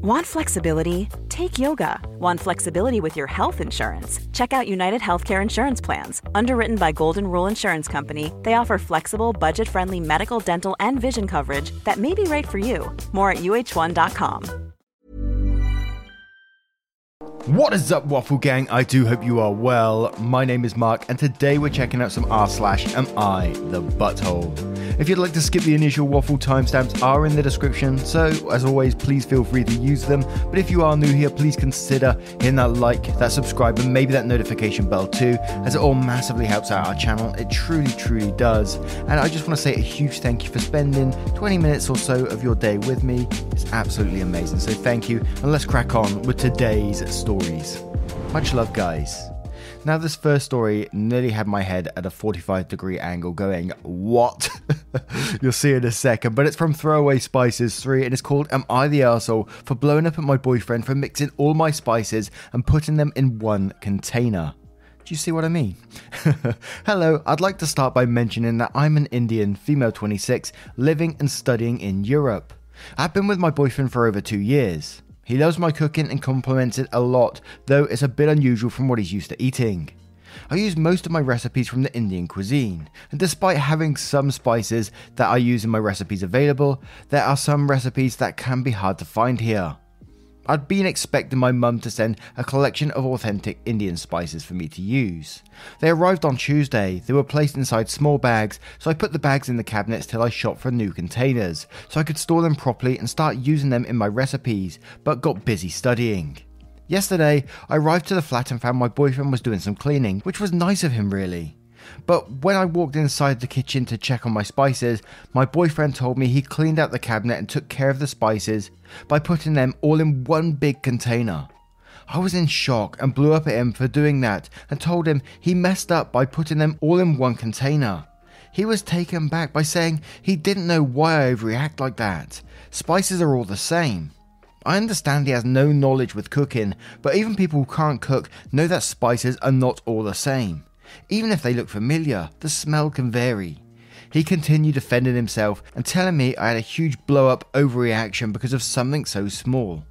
Want flexibility? Take yoga. Want flexibility with your health insurance? Check out United Healthcare Insurance Plans. Underwritten by Golden Rule Insurance Company, they offer flexible, budget friendly medical, dental, and vision coverage that may be right for you. More at uhone.com. What is up, Waffle Gang? I do hope you are well. My name is Mark, and today we're checking out some r slash am I the butthole. If you'd like to skip the initial waffle, timestamps are in the description, so as always, please feel free to use them. But if you are new here, please consider hitting that like, that subscribe, and maybe that notification bell too, as it all massively helps out our channel. It truly, truly does. And I just want to say a huge thank you for spending 20 minutes or so of your day with me. It's absolutely amazing. So thank you, and let's crack on with today's stories. Much love, guys. Now, this first story nearly had my head at a 45 degree angle going, What? You'll see in a second, but it's from Throwaway Spices 3 and it's called Am I the Arsehole for blowing up at my boyfriend for mixing all my spices and putting them in one container? Do you see what I mean? Hello, I'd like to start by mentioning that I'm an Indian, female 26, living and studying in Europe. I've been with my boyfriend for over two years. He loves my cooking and compliments it a lot, though it's a bit unusual from what he's used to eating. I use most of my recipes from the Indian cuisine, and despite having some spices that I use in my recipes available, there are some recipes that can be hard to find here. I'd been expecting my mum to send a collection of authentic Indian spices for me to use. They arrived on Tuesday, they were placed inside small bags, so I put the bags in the cabinets till I shop for new containers, so I could store them properly and start using them in my recipes, but got busy studying. Yesterday, I arrived to the flat and found my boyfriend was doing some cleaning, which was nice of him, really. But when I walked inside the kitchen to check on my spices, my boyfriend told me he cleaned out the cabinet and took care of the spices by putting them all in one big container. I was in shock and blew up at him for doing that and told him he messed up by putting them all in one container. He was taken back by saying he didn't know why I overreact like that. Spices are all the same. I understand he has no knowledge with cooking, but even people who can't cook know that spices are not all the same. Even if they look familiar, the smell can vary. He continued defending himself and telling me I had a huge blow up overreaction because of something so small.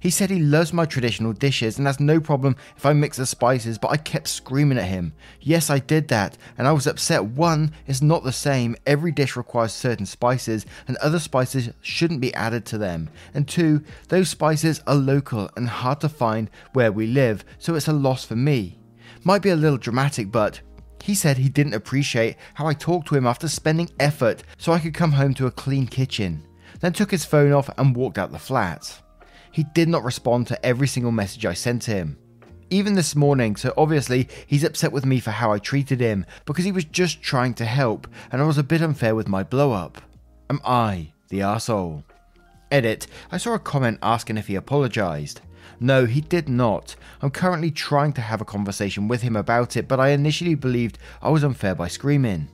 He said he loves my traditional dishes and has no problem if I mix the spices, but I kept screaming at him. Yes, I did that, and I was upset. One, it's not the same. Every dish requires certain spices, and other spices shouldn't be added to them. And two, those spices are local and hard to find where we live, so it's a loss for me. Might be a little dramatic, but he said he didn't appreciate how I talked to him after spending effort so I could come home to a clean kitchen, then took his phone off and walked out the flat. He did not respond to every single message I sent him. Even this morning, so obviously he's upset with me for how I treated him because he was just trying to help and I was a bit unfair with my blow up. Am I the asshole? Edit, I saw a comment asking if he apologised. No, he did not. I'm currently trying to have a conversation with him about it, but I initially believed I was unfair by screaming.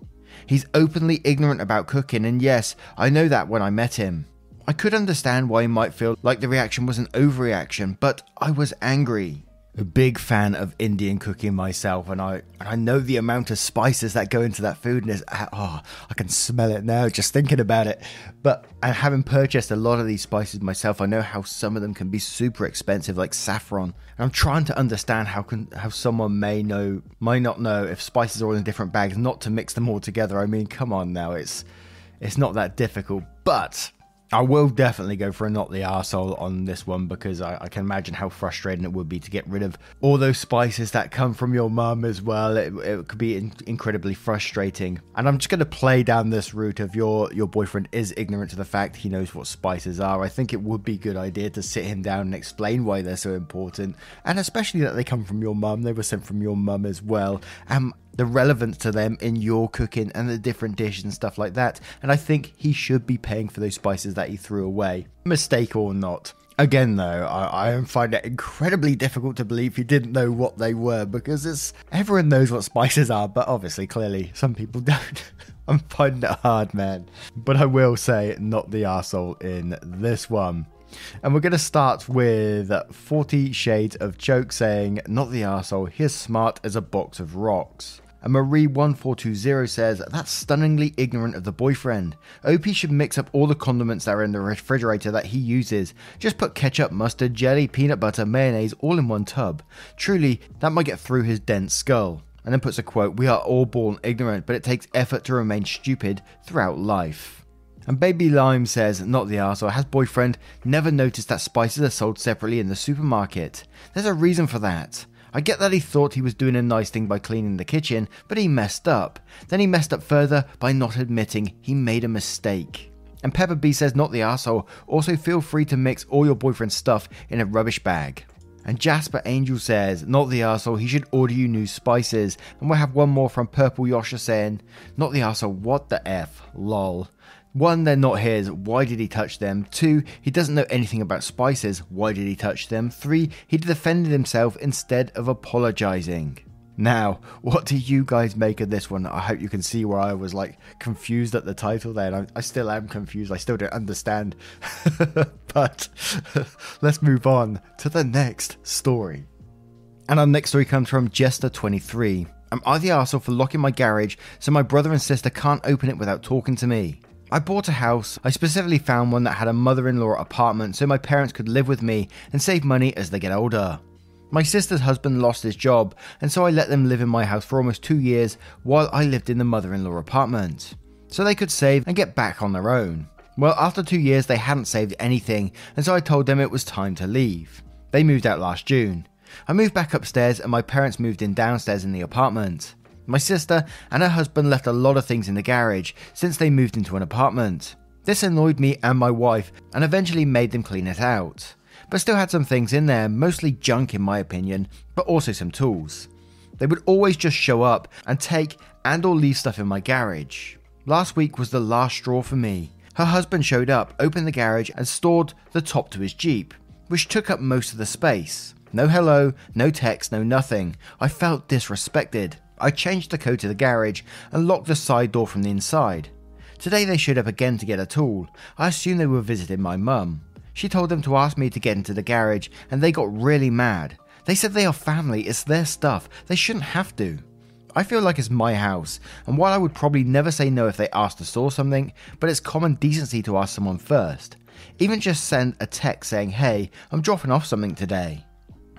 He's openly ignorant about cooking, and yes, I know that when I met him. I could understand why he might feel like the reaction was an overreaction, but I was angry a big fan of Indian cooking myself, and I and I know the amount of spices that go into that food, and it's, oh, I can smell it now just thinking about it. But and having purchased a lot of these spices myself, I know how some of them can be super expensive, like saffron. And I'm trying to understand how can how someone may know, might not know if spices are all in different bags, not to mix them all together. I mean, come on now, it's it's not that difficult, but I will definitely go for a not the arsehole on this one because I, I, can imagine how frustrating it would be to get rid of all those spices that come from your mum as well. It, it could be in, incredibly frustrating. And I'm just going to play down this route of your your boyfriend is ignorant to the fact he knows what spices are. I think it would be a good idea to sit him down and explain why they're so important, and especially that they come from your mum. They were sent from your mum as well. Um, the relevance to them in your cooking and the different dishes and stuff like that. And I think he should be paying for those spices that he threw away, mistake or not. Again, though, I, I find it incredibly difficult to believe he didn't know what they were because it's everyone knows what spices are, but obviously, clearly, some people don't. I'm finding it hard, man. But I will say, not the asshole in this one. And we're going to start with 40 Shades of Joke saying, Not the asshole, he's smart as a box of rocks. And Marie1420 says, That's stunningly ignorant of the boyfriend. OP should mix up all the condiments that are in the refrigerator that he uses. Just put ketchup, mustard, jelly, peanut butter, mayonnaise all in one tub. Truly, that might get through his dense skull. And then puts a quote, We are all born ignorant, but it takes effort to remain stupid throughout life. And Baby Lime says, not the arsehole, has boyfriend never noticed that spices are sold separately in the supermarket. There's a reason for that. I get that he thought he was doing a nice thing by cleaning the kitchen, but he messed up. Then he messed up further by not admitting he made a mistake. And Pepper B says, not the asshole. Also, feel free to mix all your boyfriend's stuff in a rubbish bag. And Jasper Angel says, not the arsehole, he should order you new spices. And we'll have one more from Purple Yosha saying, not the arsehole, what the F, lol. One, they're not his. Why did he touch them? Two, he doesn't know anything about spices. Why did he touch them? Three, he defended himself instead of apologizing. Now, what do you guys make of this one? I hope you can see where I was like confused at the title there. I, I still am confused. I still don't understand. but let's move on to the next story. And our next story comes from Jester23. I'm the arsehole for locking my garage so my brother and sister can't open it without talking to me? I bought a house. I specifically found one that had a mother in law apartment so my parents could live with me and save money as they get older. My sister's husband lost his job, and so I let them live in my house for almost two years while I lived in the mother in law apartment. So they could save and get back on their own. Well, after two years, they hadn't saved anything, and so I told them it was time to leave. They moved out last June. I moved back upstairs, and my parents moved in downstairs in the apartment. My sister and her husband left a lot of things in the garage since they moved into an apartment. This annoyed me and my wife and eventually made them clean it out. But still had some things in there, mostly junk in my opinion, but also some tools. They would always just show up and take and or leave stuff in my garage. Last week was the last straw for me. Her husband showed up, opened the garage and stored the top to his Jeep, which took up most of the space. No hello, no text, no nothing. I felt disrespected. I changed the code to the garage and locked the side door from the inside. Today they showed up again to get a tool. I assumed they were visiting my mum. She told them to ask me to get into the garage and they got really mad. They said they are family, it's their stuff, they shouldn't have to. I feel like it's my house, and while I would probably never say no if they asked to store something, but it's common decency to ask someone first. Even just send a text saying, hey, I'm dropping off something today.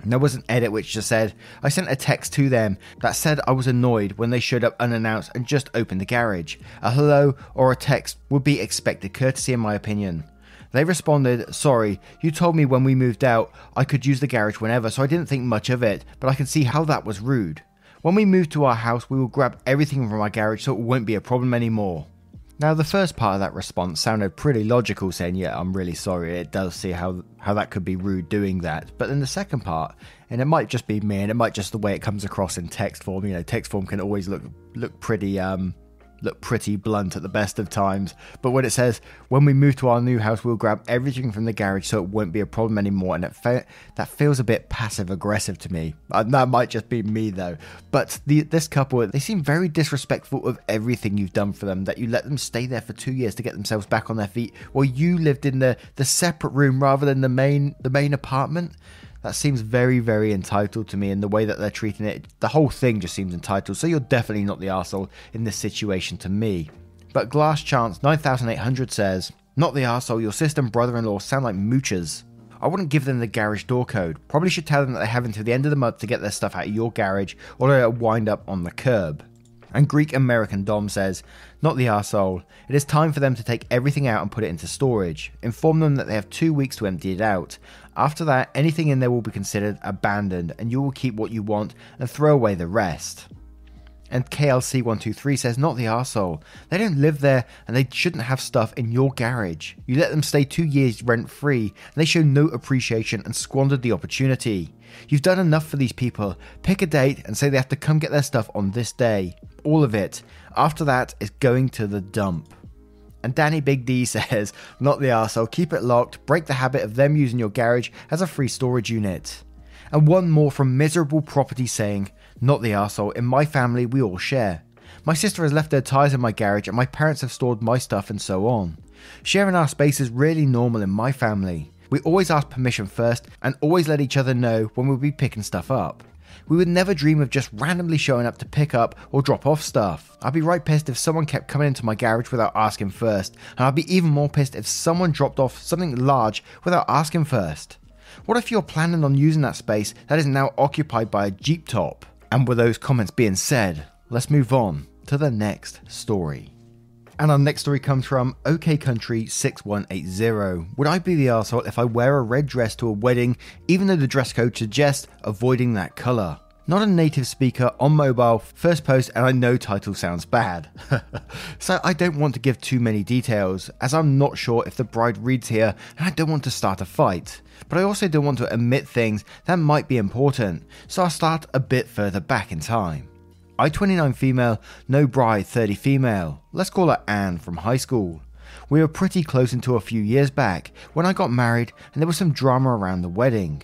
There was an edit which just said, I sent a text to them that said I was annoyed when they showed up unannounced and just opened the garage. A hello or a text would be expected courtesy, in my opinion. They responded, Sorry, you told me when we moved out I could use the garage whenever, so I didn't think much of it, but I can see how that was rude. When we move to our house, we will grab everything from our garage so it won't be a problem anymore. Now, the first part of that response sounded pretty logical, saying, "Yeah, I'm really sorry. It does see how how that could be rude doing that." But then the second part, and it might just be me, and it might just the way it comes across in text form. You know, text form can always look look pretty um look pretty blunt at the best of times. But when it says, when we move to our new house, we'll grab everything from the garage so it won't be a problem anymore, and fe- that feels a bit passive aggressive to me. And that might just be me though. But the, this couple, they seem very disrespectful of everything you've done for them, that you let them stay there for two years to get themselves back on their feet while you lived in the, the separate room rather than the main the main apartment that seems very, very entitled to me and the way that they're treating it. The whole thing just seems entitled, so you're definitely not the arsehole in this situation to me. But Glass Chance 9800 says, Not the arsehole, your sister and brother in law sound like moochers. I wouldn't give them the garage door code. Probably should tell them that they have until the end of the month to get their stuff out of your garage or they'll wind up on the curb. And Greek American Dom says, Not the arsehole. It is time for them to take everything out and put it into storage. Inform them that they have two weeks to empty it out. After that, anything in there will be considered abandoned, and you will keep what you want and throw away the rest. And KLC123 says, Not the arsehole. They don't live there and they shouldn't have stuff in your garage. You let them stay two years rent free and they show no appreciation and squandered the opportunity. You've done enough for these people. Pick a date and say they have to come get their stuff on this day. All of it. After that is going to the dump. And Danny Big D says, Not the arsehole, keep it locked, break the habit of them using your garage as a free storage unit. And one more from Miserable Property saying, Not the arsehole, in my family we all share. My sister has left her tyres in my garage and my parents have stored my stuff and so on. Sharing our space is really normal in my family. We always ask permission first and always let each other know when we'll be picking stuff up. we would never dream of just randomly showing up to pick up or drop off stuff. I'd be right pissed if someone kept coming into my garage without asking first, and I'd be even more pissed if someone dropped off something large without asking first. What if you're planning on using that space that is now occupied by a Jeep top? And with those comments being said, let's move on to the next story. And our next story comes from OK Country 6180. Would I be the asshole if I wear a red dress to a wedding, even though the dress code suggests avoiding that colour? Not a native speaker on mobile, first post, and I know title sounds bad. so I don't want to give too many details, as I'm not sure if the bride reads here, and I don't want to start a fight. But I also don't want to omit things that might be important, so I'll start a bit further back in time. I 29 female, no bride 30 female. Let's call her Anne from high school. We were pretty close until a few years back when I got married and there was some drama around the wedding.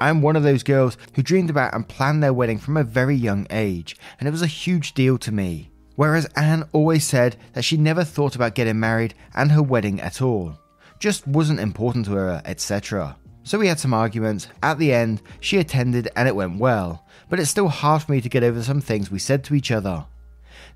I am one of those girls who dreamed about and planned their wedding from a very young age, and it was a huge deal to me. Whereas Anne always said that she never thought about getting married and her wedding at all. Just wasn't important to her, etc. So we had some arguments. At the end, she attended and it went well, but it's still hard for me to get over some things we said to each other.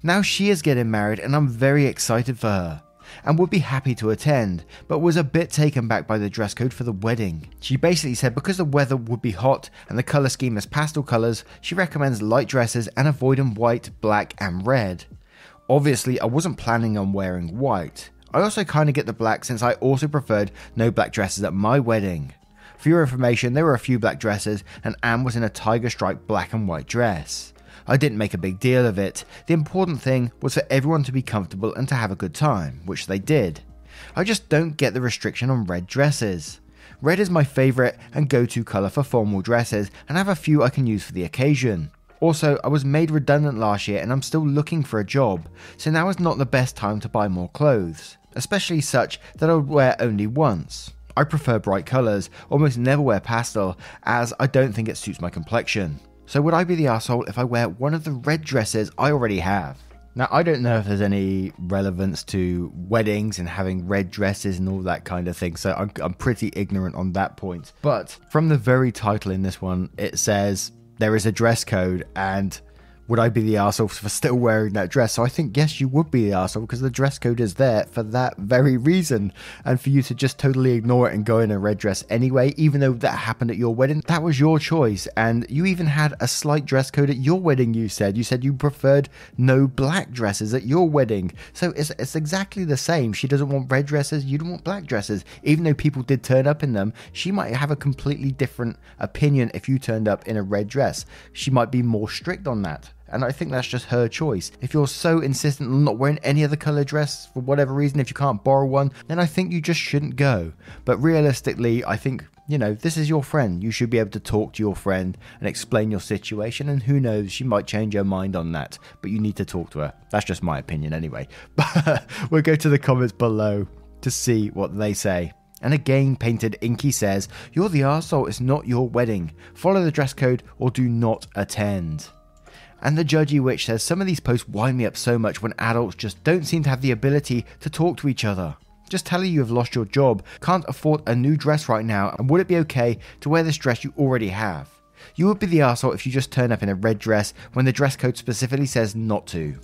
Now she is getting married and I'm very excited for her and would be happy to attend, but was a bit taken back by the dress code for the wedding. She basically said because the weather would be hot and the colour scheme is pastel colours, she recommends light dresses and avoiding white, black, and red. Obviously, I wasn't planning on wearing white. I also kind of get the black since I also preferred no black dresses at my wedding. For your information, there were a few black dresses, and Anne was in a tiger stripe black and white dress. I didn't make a big deal of it. The important thing was for everyone to be comfortable and to have a good time, which they did. I just don't get the restriction on red dresses. Red is my favourite and go to colour for formal dresses, and I have a few I can use for the occasion. Also, I was made redundant last year and I'm still looking for a job, so now is not the best time to buy more clothes, especially such that I would wear only once. I prefer bright colours, almost never wear pastel, as I don't think it suits my complexion. So would I be the asshole if I wear one of the red dresses I already have? Now, I don't know if there's any relevance to weddings and having red dresses and all that kind of thing, so I'm, I'm, pretty ignorant on that point. But from the very title in this one, it says there is a dress code, and would I be the arsehole for still wearing that dress? So I think, yes, you would be the arsehole because the dress code is there for that very reason. And for you to just totally ignore it and go in a red dress anyway, even though that happened at your wedding, that was your choice. And you even had a slight dress code at your wedding, you said. You said you preferred no black dresses at your wedding. So it's, it's exactly the same. She doesn't want red dresses, you don't want black dresses. Even though people did turn up in them, she might have a completely different opinion if you turned up in a red dress. She might be more strict on that and I think that's just her choice. If you're so insistent on not wearing any other colour dress for whatever reason, if you can't borrow one, then I think you just shouldn't go. But realistically, I think you know, this is your friend. You should be able to talk to your friend and explain your situation, and who knows, she might change her mind on that, but you need to talk to her. That's just my opinion anyway. But we'll go to the comments below to see what they say. And again, Painted Inky says, You're the arsehole, it's not your wedding. Follow the dress code or do not attend. And the Judgy Witch says some of these posts wind me up so much when adults just don't seem to have the ability to talk to each other. Just tell her you have lost your job, can't afford a new dress right now, and would it be okay to wear this dress you already have? You would be the asshole if you just turn up in a red dress when the dress code specifically says not to.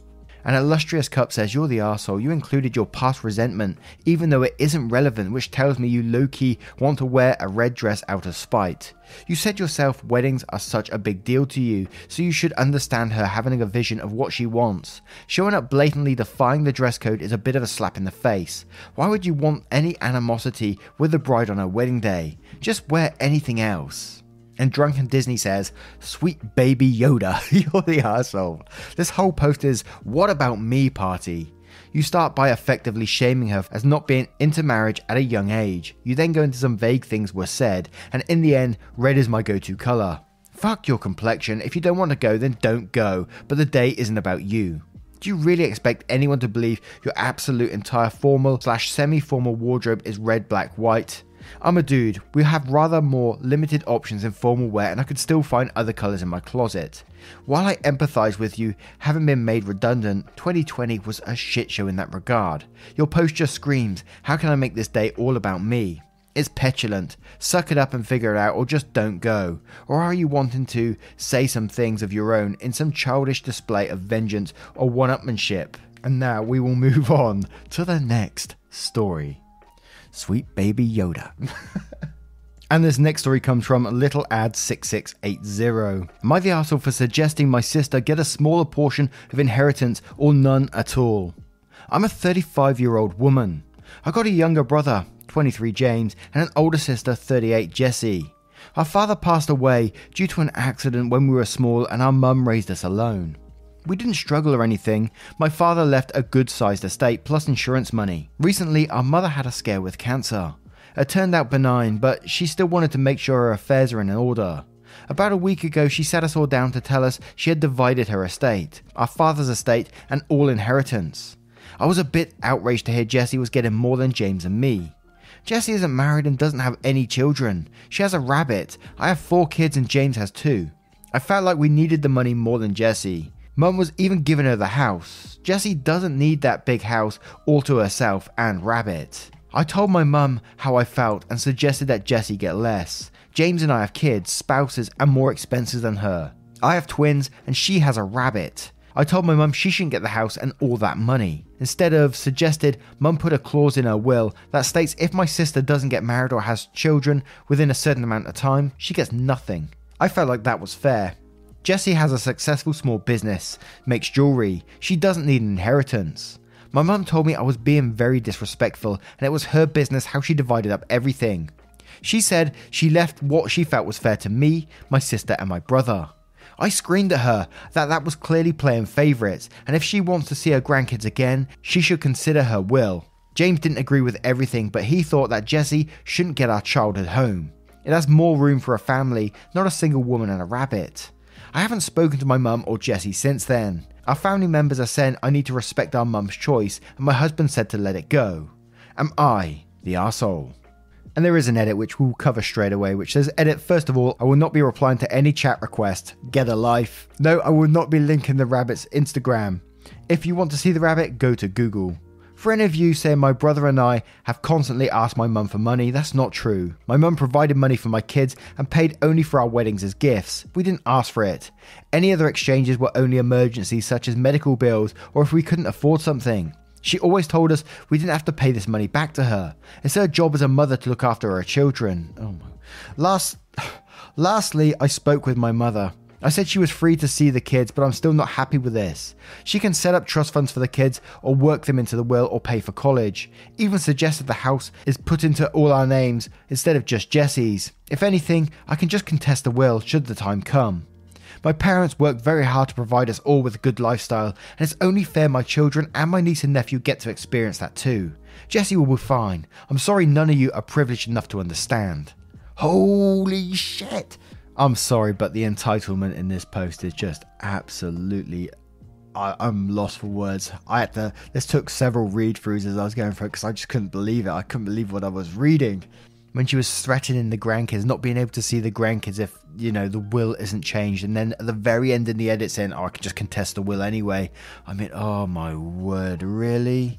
An illustrious cup says you're the asshole. You included your past resentment, even though it isn't relevant, which tells me you low key want to wear a red dress out of spite. You said yourself weddings are such a big deal to you, so you should understand her having a vision of what she wants. Showing up blatantly defying the dress code is a bit of a slap in the face. Why would you want any animosity with the bride on her wedding day? Just wear anything else. And Drunken Disney says, Sweet baby Yoda, you're the asshole. This whole post is, What about me party? You start by effectively shaming her as not being into marriage at a young age. You then go into some vague things were said, and in the end, red is my go to colour. Fuck your complexion. If you don't want to go, then don't go, but the day isn't about you. Do you really expect anyone to believe your absolute entire formal slash semi formal wardrobe is red, black, white? I'm a dude, we have rather more limited options in formal wear and I could still find other colours in my closet. While I empathise with you having been made redundant, 2020 was a shit show in that regard. Your post just screams, how can I make this day all about me? It's petulant. Suck it up and figure it out, or just don't go. Or are you wanting to say some things of your own in some childish display of vengeance or one upmanship? And now we will move on to the next story. Sweet baby Yoda. And this next story comes from Little Ad 6680. Am I the arsehole for suggesting my sister get a smaller portion of inheritance or none at all? I'm a 35 year old woman. I got a younger brother, 23 James, and an older sister, 38 Jessie. Our father passed away due to an accident when we were small, and our mum raised us alone. We didn't struggle or anything. My father left a good sized estate plus insurance money. Recently, our mother had a scare with cancer. It turned out benign, but she still wanted to make sure her affairs are in order. About a week ago, she sat us all down to tell us she had divided her estate, our father's estate, and all inheritance. I was a bit outraged to hear Jessie was getting more than James and me. Jessie isn't married and doesn't have any children. She has a rabbit. I have four kids and James has two. I felt like we needed the money more than Jessie. Mum was even giving her the house. Jessie doesn't need that big house all to herself and rabbit. I told my mum how I felt and suggested that Jessie get less. James and I have kids, spouses, and more expenses than her. I have twins and she has a rabbit. I told my mum she shouldn't get the house and all that money. Instead of suggested, mum put a clause in her will that states if my sister doesn't get married or has children within a certain amount of time, she gets nothing. I felt like that was fair. Jessie has a successful small business, makes jewelry. She doesn't need an inheritance. My mum told me I was being very disrespectful and it was her business how she divided up everything. She said she left what she felt was fair to me, my sister, and my brother. I screamed at her that that was clearly playing favourites, and if she wants to see her grandkids again, she should consider her will. James didn't agree with everything, but he thought that Jessie shouldn't get our childhood home. It has more room for a family, not a single woman and a rabbit. I haven't spoken to my mum or Jessie since then. Our family members are saying I need to respect our mum's choice, and my husband said to let it go. Am I the arsehole? And there is an edit which we'll cover straight away, which says, Edit, first of all, I will not be replying to any chat request. Get a life. No, I will not be linking the rabbit's Instagram. If you want to see the rabbit, go to Google. For any of you saying my brother and I have constantly asked my mum for money, that's not true. My mum provided money for my kids and paid only for our weddings as gifts. We didn't ask for it. Any other exchanges were only emergencies such as medical bills or if we couldn't afford something. She always told us we didn't have to pay this money back to her. It's her job as a mother to look after her children. Oh my. Last lastly, I spoke with my mother. I said she was free to see the kids, but I'm still not happy with this. She can set up trust funds for the kids or work them into the will or pay for college. Even suggested the house is put into all our names instead of just Jessie's. If anything, I can just contest the will should the time come. My parents worked very hard to provide us all with a good lifestyle, and it's only fair my children and my niece and nephew get to experience that too. Jessie will be fine. I'm sorry none of you are privileged enough to understand. Holy shit! I'm sorry, but the entitlement in this post is just absolutely. I, am lost for words. I had to. This took several read throughs as I was going through it because I just couldn't believe it. I couldn't believe what I was reading. When she was threatening the grandkids, not being able to see the grandkids if, you know, the will isn't changed. And then at the very end in the edit saying, oh, I could just contest the will anyway. I mean, oh my word, really?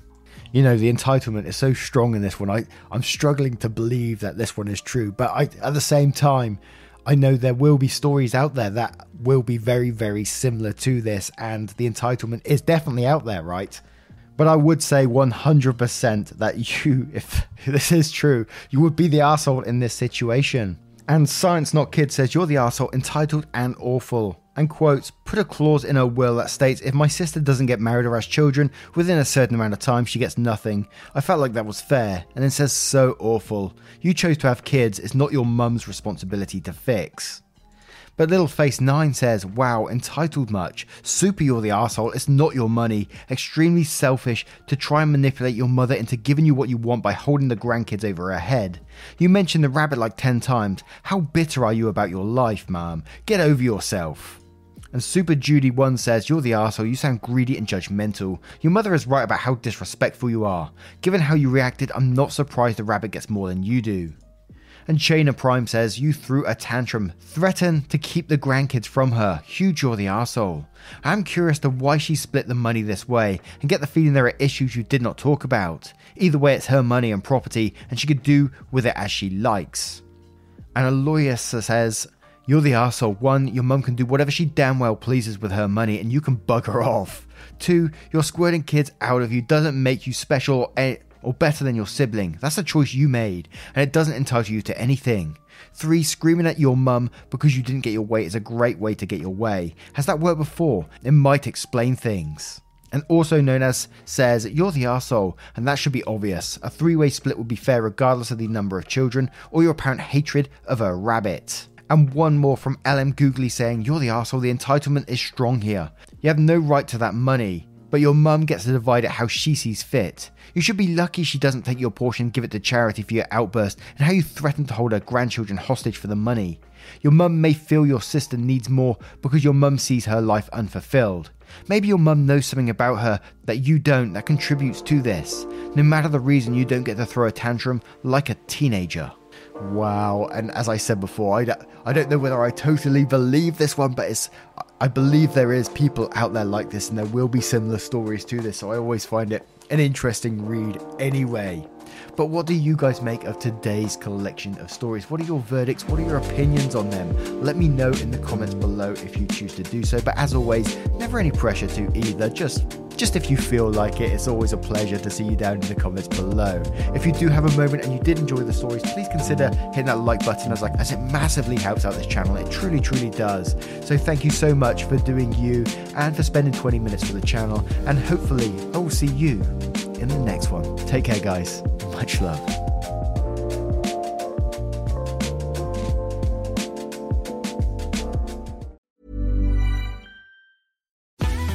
you know the entitlement is so strong in this one i i'm struggling to believe that this one is true but i at the same time I know there will be stories out there that will be very, very similar to this, and the entitlement is definitely out there, right? But I would say 100% that you, if this is true, you would be the asshole in this situation. And Science Not Kid says you're the asshole, entitled and awful and quotes, put a clause in her will that states if my sister doesn't get married or has children within a certain amount of time, she gets nothing. I felt like that was fair, and then says so awful. You chose to have kids, it's not your mum's responsibility to fix. But Little Face 9 says, Wow, entitled much. Super, you're the asshole. It's not your money. Extremely selfish to try and manipulate your mother into giving you what you want by holding the grandkids over her head. You mentioned the rabbit like 10 times. How bitter are you about your life, ma'am? Get over yourself. And Super Judy 1 says, You're the asshole, you sound greedy and judgmental. Your mother is right about how disrespectful you are. Given how you reacted, I'm not surprised the rabbit gets more than you do. And Shayna Prime says, You threw a tantrum, threaten to keep the grandkids from her. Huge, you're the asshole. I'm curious to why she split the money this way and get the feeling there are issues you did not talk about. Either way, it's her money and property, and she could do with it as she likes. And a lawyer says, You're the asshole. One, your mum can do whatever she damn well pleases with her money, and you can bug her off. Two, your squirting kids out of you doesn't make you special or, or better than your sibling. That's a choice you made, and it doesn't entitle you to anything. Three, screaming at your mum because you didn't get your way is a great way to get your way. Has that worked before? It might explain things. And also known as says, You're the asshole and that should be obvious. A three way split would be fair regardless of the number of children or your apparent hatred of a rabbit. And one more from LM Googly saying, You're the arsehole, the entitlement is strong here. You have no right to that money, but your mum gets to divide it how she sees fit. You should be lucky she doesn't take your portion and give it to charity for your outburst and how you threaten to hold her grandchildren hostage for the money. Your mum may feel your sister needs more because your mum sees her life unfulfilled. Maybe your mum knows something about her that you don't that contributes to this. No matter the reason, you don't get to throw a tantrum like a teenager. Wow, and as I said before, I don't, I don't know whether I totally believe this one, but it's I believe there is people out there like this, and there will be similar stories to this. So I always find it an interesting read anyway. But what do you guys make of today's collection of stories? What are your verdicts? What are your opinions on them? Let me know in the comments below if you choose to do so. But as always, never any pressure to either. Just just if you feel like it, it's always a pleasure to see you down in the comments below. If you do have a moment and you did enjoy the stories, please consider hitting that like button as like as it massively helps out this channel. It truly, truly does. So thank you so much for doing you and for spending 20 minutes for the channel. And hopefully I will see you in the next one. Take care, guys. Much love.